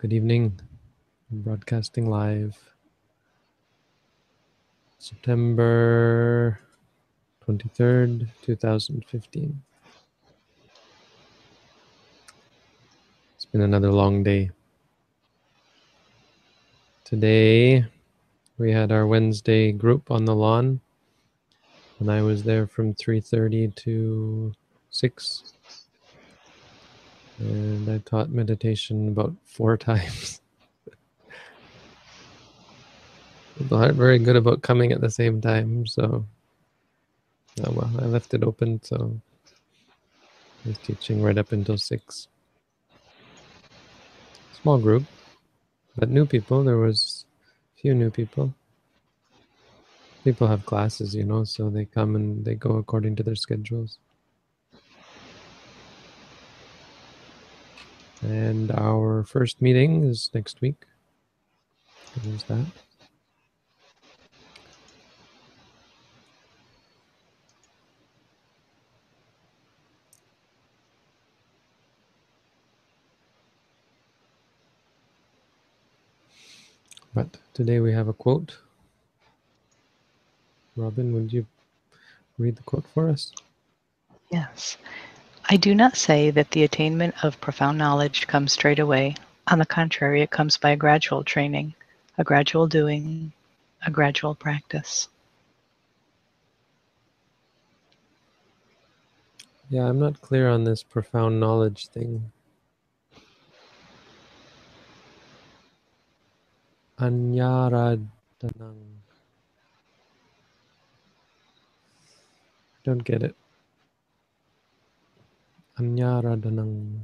Good evening. I'm broadcasting live. September 23rd, 2015. It's been another long day. Today we had our Wednesday group on the lawn and I was there from 3:30 to 6 and I taught meditation about four times. People aren't very good about coming at the same time, so oh well, I left it open, so I was teaching right up until six. Small group, but new people. There was few new people. People have classes, you know, so they come and they go according to their schedules. And our first meeting is next week. There's that. But today we have a quote. Robin, would you read the quote for us? Yes. I do not say that the attainment of profound knowledge comes straight away. On the contrary, it comes by a gradual training, a gradual doing, a gradual practice. Yeah, I'm not clear on this profound knowledge thing. Anyaradanang. Don't get it. Anyaradanang.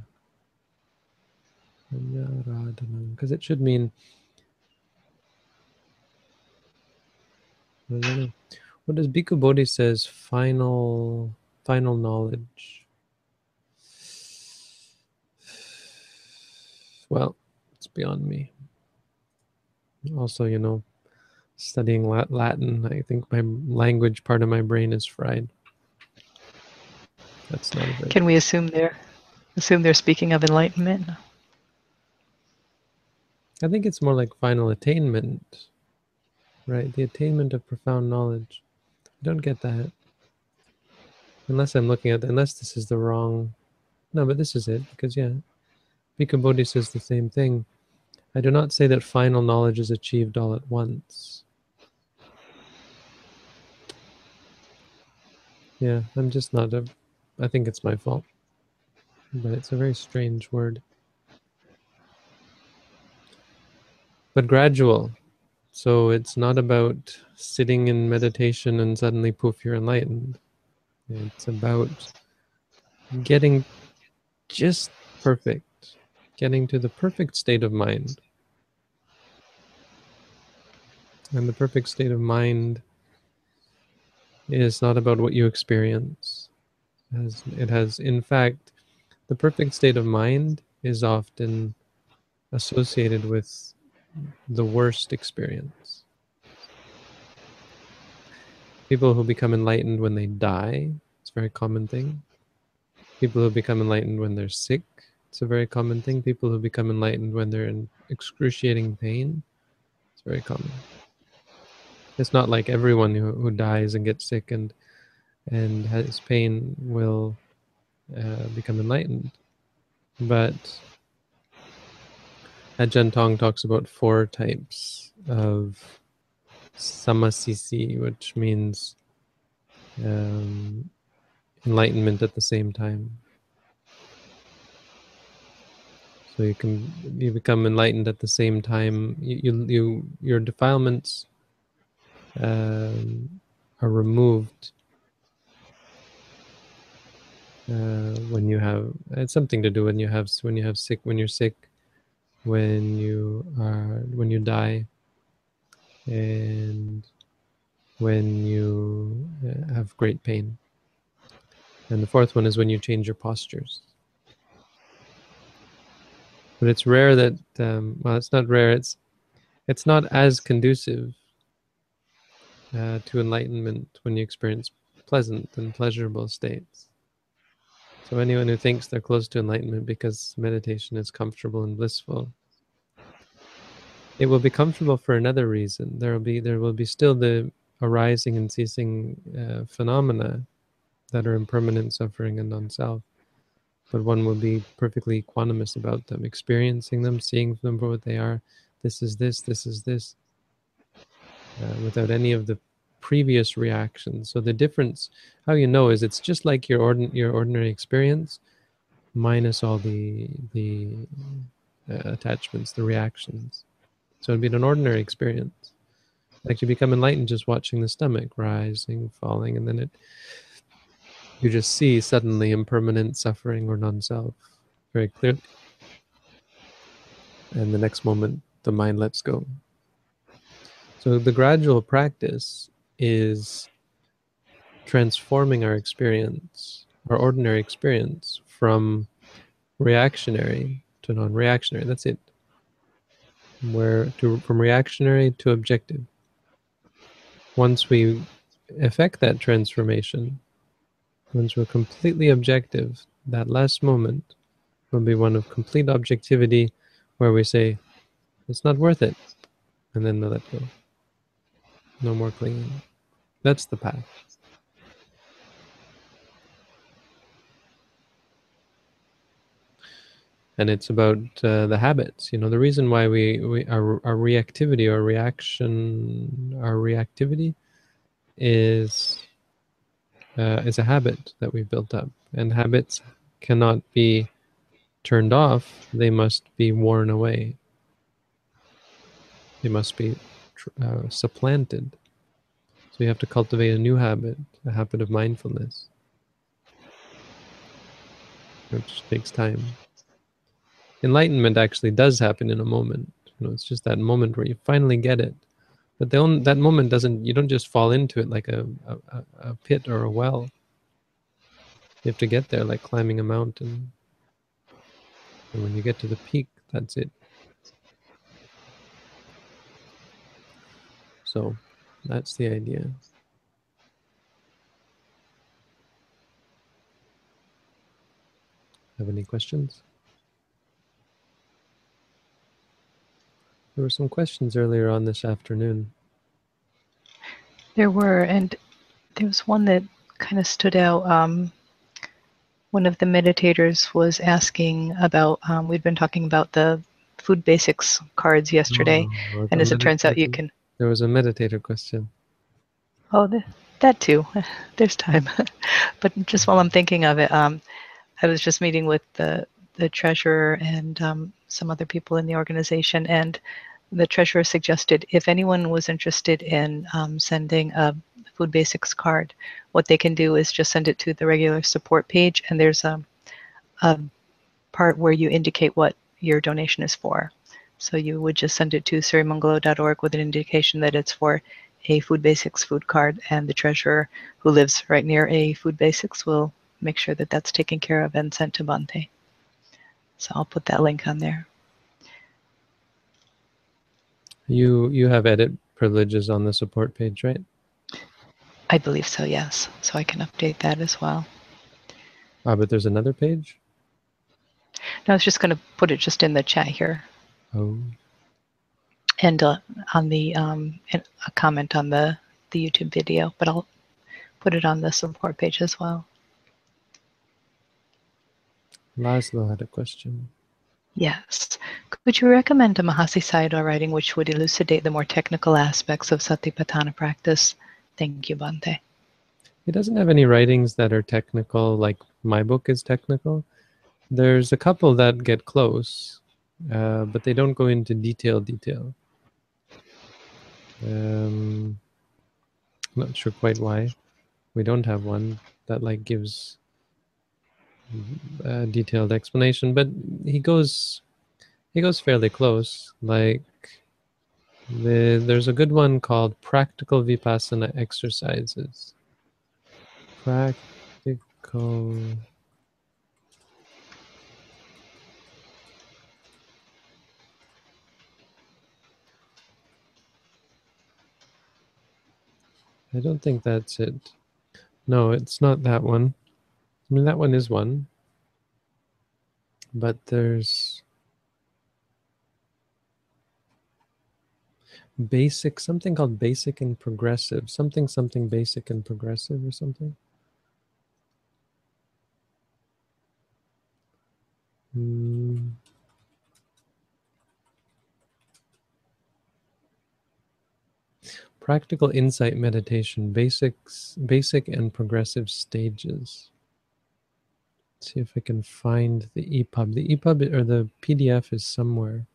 Anyaradanang. Because it should mean. What does Bhikkhu Bodhi says? Final, final knowledge. Well, it's beyond me. Also, you know, studying Latin, I think my language part of my brain is fried. That's not a very Can we assume they're assume they're speaking of enlightenment? I think it's more like final attainment, right? The attainment of profound knowledge. I don't get that. Unless I'm looking at, unless this is the wrong. No, but this is it, because yeah, Bhikkhu Bodhi says the same thing. I do not say that final knowledge is achieved all at once. Yeah, I'm just not a. I think it's my fault. But it's a very strange word. But gradual. So it's not about sitting in meditation and suddenly poof, you're enlightened. It's about getting just perfect, getting to the perfect state of mind. And the perfect state of mind is not about what you experience. Has, it has, in fact, the perfect state of mind is often associated with the worst experience. People who become enlightened when they die, it's a very common thing. People who become enlightened when they're sick, it's a very common thing. People who become enlightened when they're in excruciating pain, it's very common. It's not like everyone who, who dies and gets sick and and his pain will uh, become enlightened. But Ajahn Tong talks about four types of samasisi, which means um, enlightenment at the same time. So you can you become enlightened at the same time. You you, you your defilements um, are removed uh, when you have it's something to do when you have when you have sick when you're sick when you are when you die and when you uh, have great pain and the fourth one is when you change your postures but it's rare that um, well it's not rare it's it's not as conducive uh, to enlightenment when you experience pleasant and pleasurable states. So anyone who thinks they're close to enlightenment because meditation is comfortable and blissful, it will be comfortable for another reason. There will be there will be still the arising and ceasing uh, phenomena that are impermanent suffering and non-self, but one will be perfectly equanimous about them, experiencing them, seeing them for what they are. This is this. This is this. Uh, without any of the previous reactions. So the difference, how you know, is it's just like your ordin- your ordinary experience, minus all the the uh, attachments, the reactions. So it'd be an ordinary experience. Like you become enlightened just watching the stomach rising, falling, and then it you just see suddenly impermanent suffering or non-self very clearly. And the next moment the mind lets go. So the gradual practice is transforming our experience, our ordinary experience, from reactionary to non-reactionary. That's it. Where to from reactionary to objective. Once we effect that transformation, once we're completely objective, that last moment will be one of complete objectivity where we say, it's not worth it. And then let go. No more clinging. That's the path. And it's about uh, the habits. You know, the reason why we, we our, our reactivity or reaction, our reactivity is uh, is a habit that we've built up. And habits cannot be turned off, they must be worn away. They must be uh, supplanted. So you have to cultivate a new habit, a habit of mindfulness, which takes time. Enlightenment actually does happen in a moment. You know, it's just that moment where you finally get it. But only, that moment doesn't. You don't just fall into it like a, a, a pit or a well. You have to get there like climbing a mountain. And when you get to the peak, that's it. So that's the idea. Have any questions? There were some questions earlier on this afternoon. There were, and there was one that kind of stood out. Um, one of the meditators was asking about, um, we'd been talking about the food basics cards yesterday, oh, and as it turns out, you can there was a meditator question. Oh, that too. There's time. but just while I'm thinking of it, um, I was just meeting with the the treasurer and um, some other people in the organization, and the treasurer suggested if anyone was interested in um, sending a food basics card, what they can do is just send it to the regular support page, and there's a, a part where you indicate what your donation is for. So you would just send it to sirimangalo.org with an indication that it's for a Food Basics food card, and the treasurer who lives right near a Food Basics will make sure that that's taken care of and sent to Bhante. So I'll put that link on there. You you have edit privileges on the support page, right? I believe so, yes. So I can update that as well. Ah, but there's another page? No, I was just going to put it just in the chat here. Oh. And uh, on the um, a comment on the the YouTube video, but I'll put it on the support page as well. Laszlo had a question. Yes. Could you recommend a Mahasi Sayadaw writing which would elucidate the more technical aspects of Satipatthana practice? Thank you, Bhante. He doesn't have any writings that are technical, like my book is technical. There's a couple that get close, uh, but they don't go into detail detail. Um, not sure quite why we don't have one that like gives a detailed explanation, but he goes he goes fairly close. Like the, there's a good one called Practical Vipassana Exercises. Practical I don't think that's it. No, it's not that one. I mean, that one is one. But there's. basic something called basic and progressive something something basic and progressive or something Hmm. Practical insight meditation basics basic and progressive stages Let's see if i can find the epub the epub or the pdf is somewhere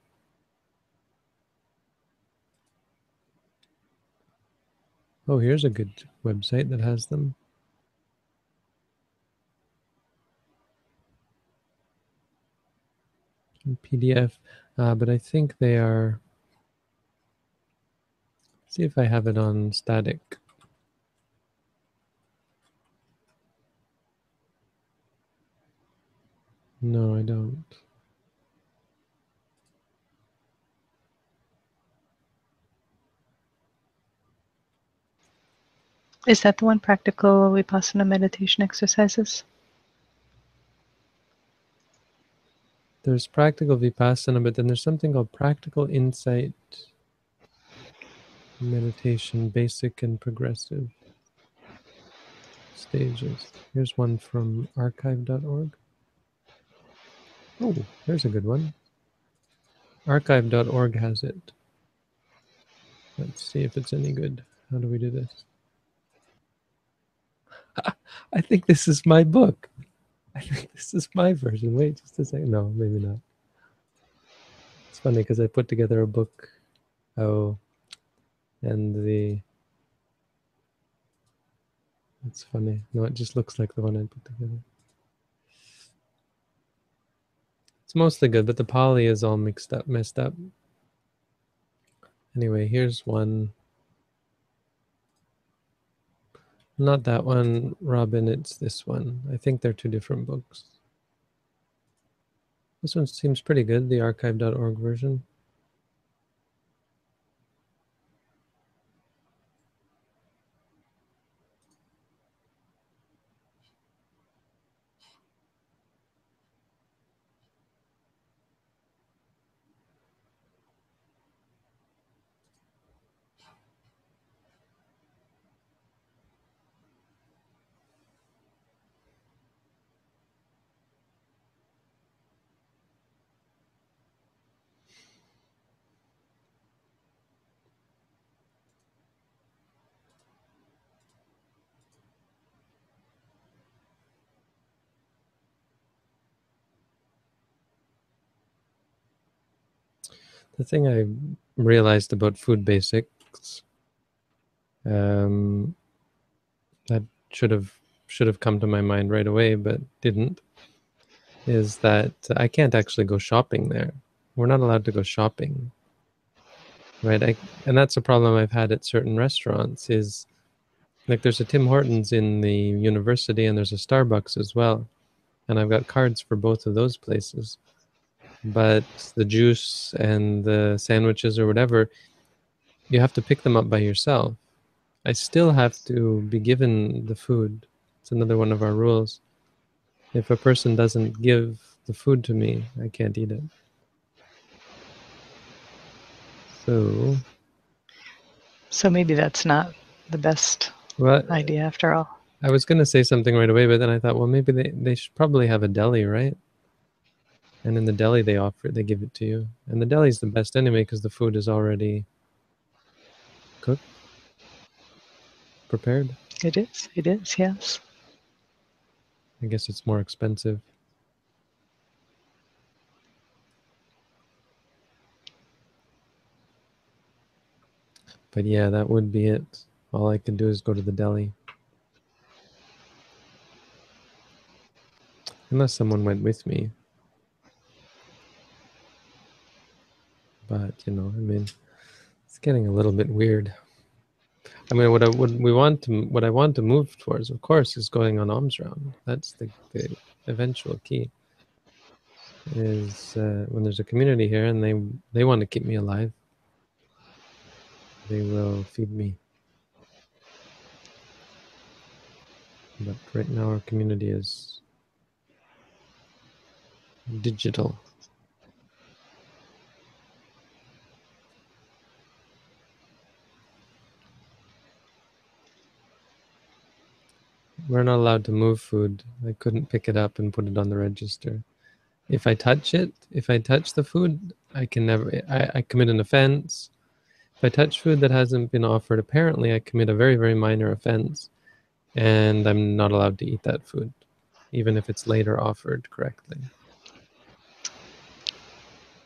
Oh, here's a good website that has them. PDF, uh, but I think they are. See if I have it on static. No, I don't. Is that the one practical vipassana meditation exercises? There's practical vipassana, but then there's something called practical insight meditation, basic and progressive stages. Here's one from archive.org. Oh, there's a good one. Archive.org has it. Let's see if it's any good. How do we do this? I think this is my book. I think this is my version. Wait just a second. No, maybe not. It's funny because I put together a book. Oh, and the. It's funny. No, it just looks like the one I put together. It's mostly good, but the Pali is all mixed up, messed up. Anyway, here's one. Not that one, Robin, it's this one. I think they're two different books. This one seems pretty good, the archive.org version. The thing I realized about food basics um, that should have should have come to my mind right away, but didn't, is that I can't actually go shopping there. We're not allowed to go shopping, right? I, and that's a problem I've had at certain restaurants. Is like there's a Tim Hortons in the university, and there's a Starbucks as well, and I've got cards for both of those places but the juice and the sandwiches or whatever, you have to pick them up by yourself. I still have to be given the food. It's another one of our rules. If a person doesn't give the food to me, I can't eat it. So. So maybe that's not the best well, idea after all. I was going to say something right away, but then I thought, well, maybe they, they should probably have a deli, right? And in the deli, they offer it, they give it to you. And the deli is the best anyway because the food is already cooked, prepared. It is. It is. Yes. I guess it's more expensive. But yeah, that would be it. All I could do is go to the deli. Unless someone went with me, but you know, I mean, it's getting a little bit weird. I mean, what I what we want to what I want to move towards, of course, is going on alms round. That's the, the eventual key. Is uh, when there's a community here and they they want to keep me alive, they will feed me. But right now, our community is digital. We're not allowed to move food. I couldn't pick it up and put it on the register. If I touch it, if I touch the food, I can never, I, I commit an offense. If I touch food that hasn't been offered, apparently I commit a very, very minor offense and I'm not allowed to eat that food, even if it's later offered correctly.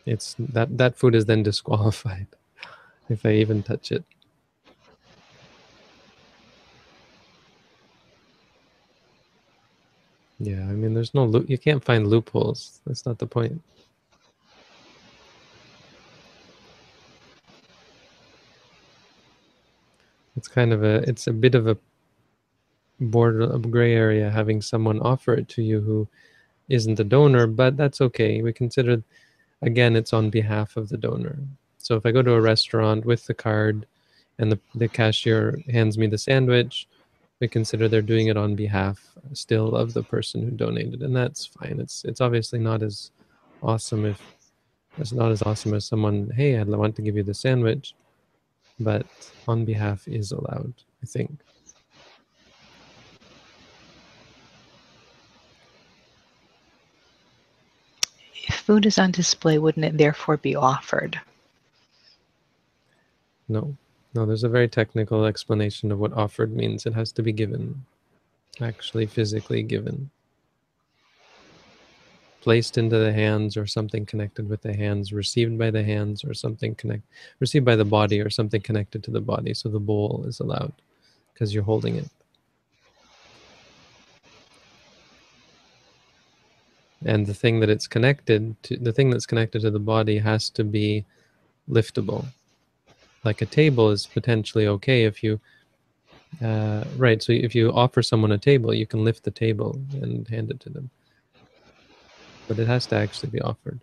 It's that that food is then disqualified if I even touch it. Yeah, I mean, there's no. You can't find loopholes. That's not the point. It's kind of a. It's a bit of a border, a gray area, having someone offer it to you who isn't the donor, but that's okay. We consider, again, it's on behalf of the donor. So if I go to a restaurant with the card, and the the cashier hands me the sandwich we consider they're doing it on behalf uh, still of the person who donated and that's fine. It's it's obviously not as awesome if it's not as awesome as someone hey i want to give you the sandwich but on behalf is allowed i think. If food is on display wouldn't it therefore be offered? No no, there's a very technical explanation of what offered means. It has to be given, actually physically given. Placed into the hands or something connected with the hands, received by the hands or something connect, received by the body or something connected to the body. So the bowl is allowed because you're holding it. And the thing that it's connected to, the thing that's connected to the body has to be liftable like a table is potentially okay if you uh, right so if you offer someone a table you can lift the table and hand it to them. But it has to actually be offered.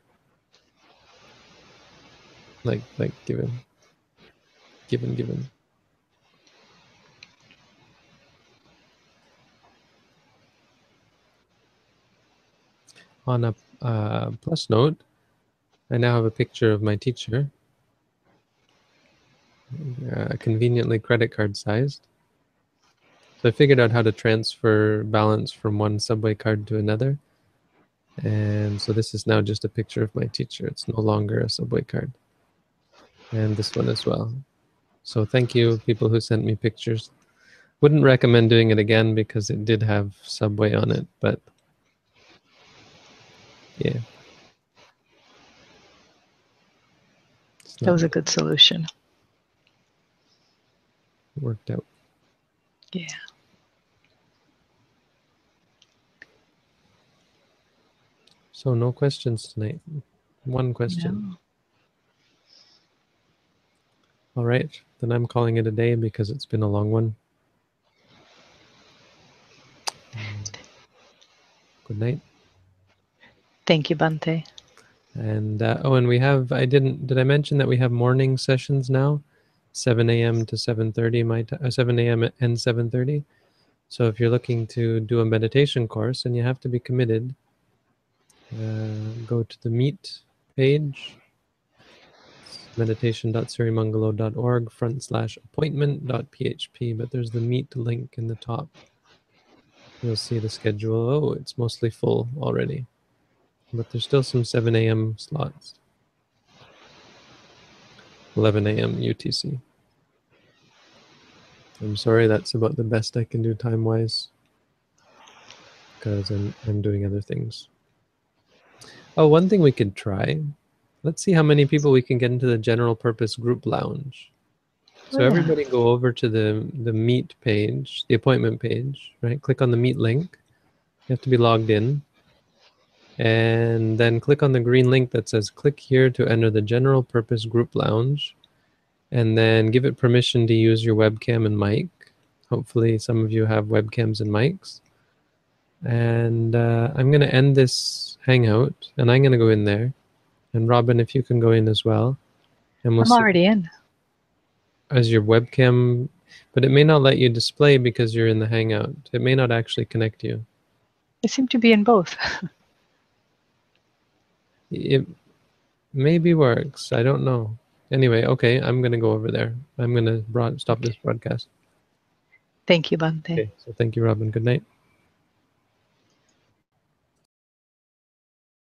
Like like given given given. On a uh, plus note i now have a picture of my teacher uh, conveniently credit card sized. So I figured out how to transfer balance from one subway card to another. And so this is now just a picture of my teacher. It's no longer a subway card. And this one as well. So thank you, people who sent me pictures. Wouldn't recommend doing it again because it did have subway on it, but yeah. That was a good solution worked out. Yeah. So no questions tonight. One question. No. All right, then I'm calling it a day because it's been a long one. Good night. Thank you, Bhante. And uh, oh, and we have. I didn't. Did I mention that we have morning sessions now? 7 a.m. to 7:30 my t- uh, 7 a.m. and 7:30. So if you're looking to do a meditation course and you have to be committed, uh, go to the Meet page, meditation.sirimangalo.org front slash appointment.php. But there's the Meet link in the top. You'll see the schedule. Oh, it's mostly full already, but there's still some 7 a.m. slots. 11 a.m. UTC. I'm sorry, that's about the best I can do time wise because I'm, I'm doing other things. Oh, one thing we could try. Let's see how many people we can get into the general purpose group lounge. So yeah. everybody go over to the the meet page, the appointment page, right? Click on the meet link. You have to be logged in and then click on the green link that says click here to enter the general purpose group lounge. And then give it permission to use your webcam and mic. Hopefully some of you have webcams and mics. And uh, i'm going to end this hangout and i'm going to go in there. And robin if you can go in as well. And we'll i'm already in. as your webcam but it may not let you display because you're in the hangout. It may not actually connect you. I seem to be in both it maybe works. I don't know. Anyway, okay, I'm gonna go over there. I'm gonna broad- stop this broadcast. Thank you, Bhante. Okay, so thank you, Robin. Good night.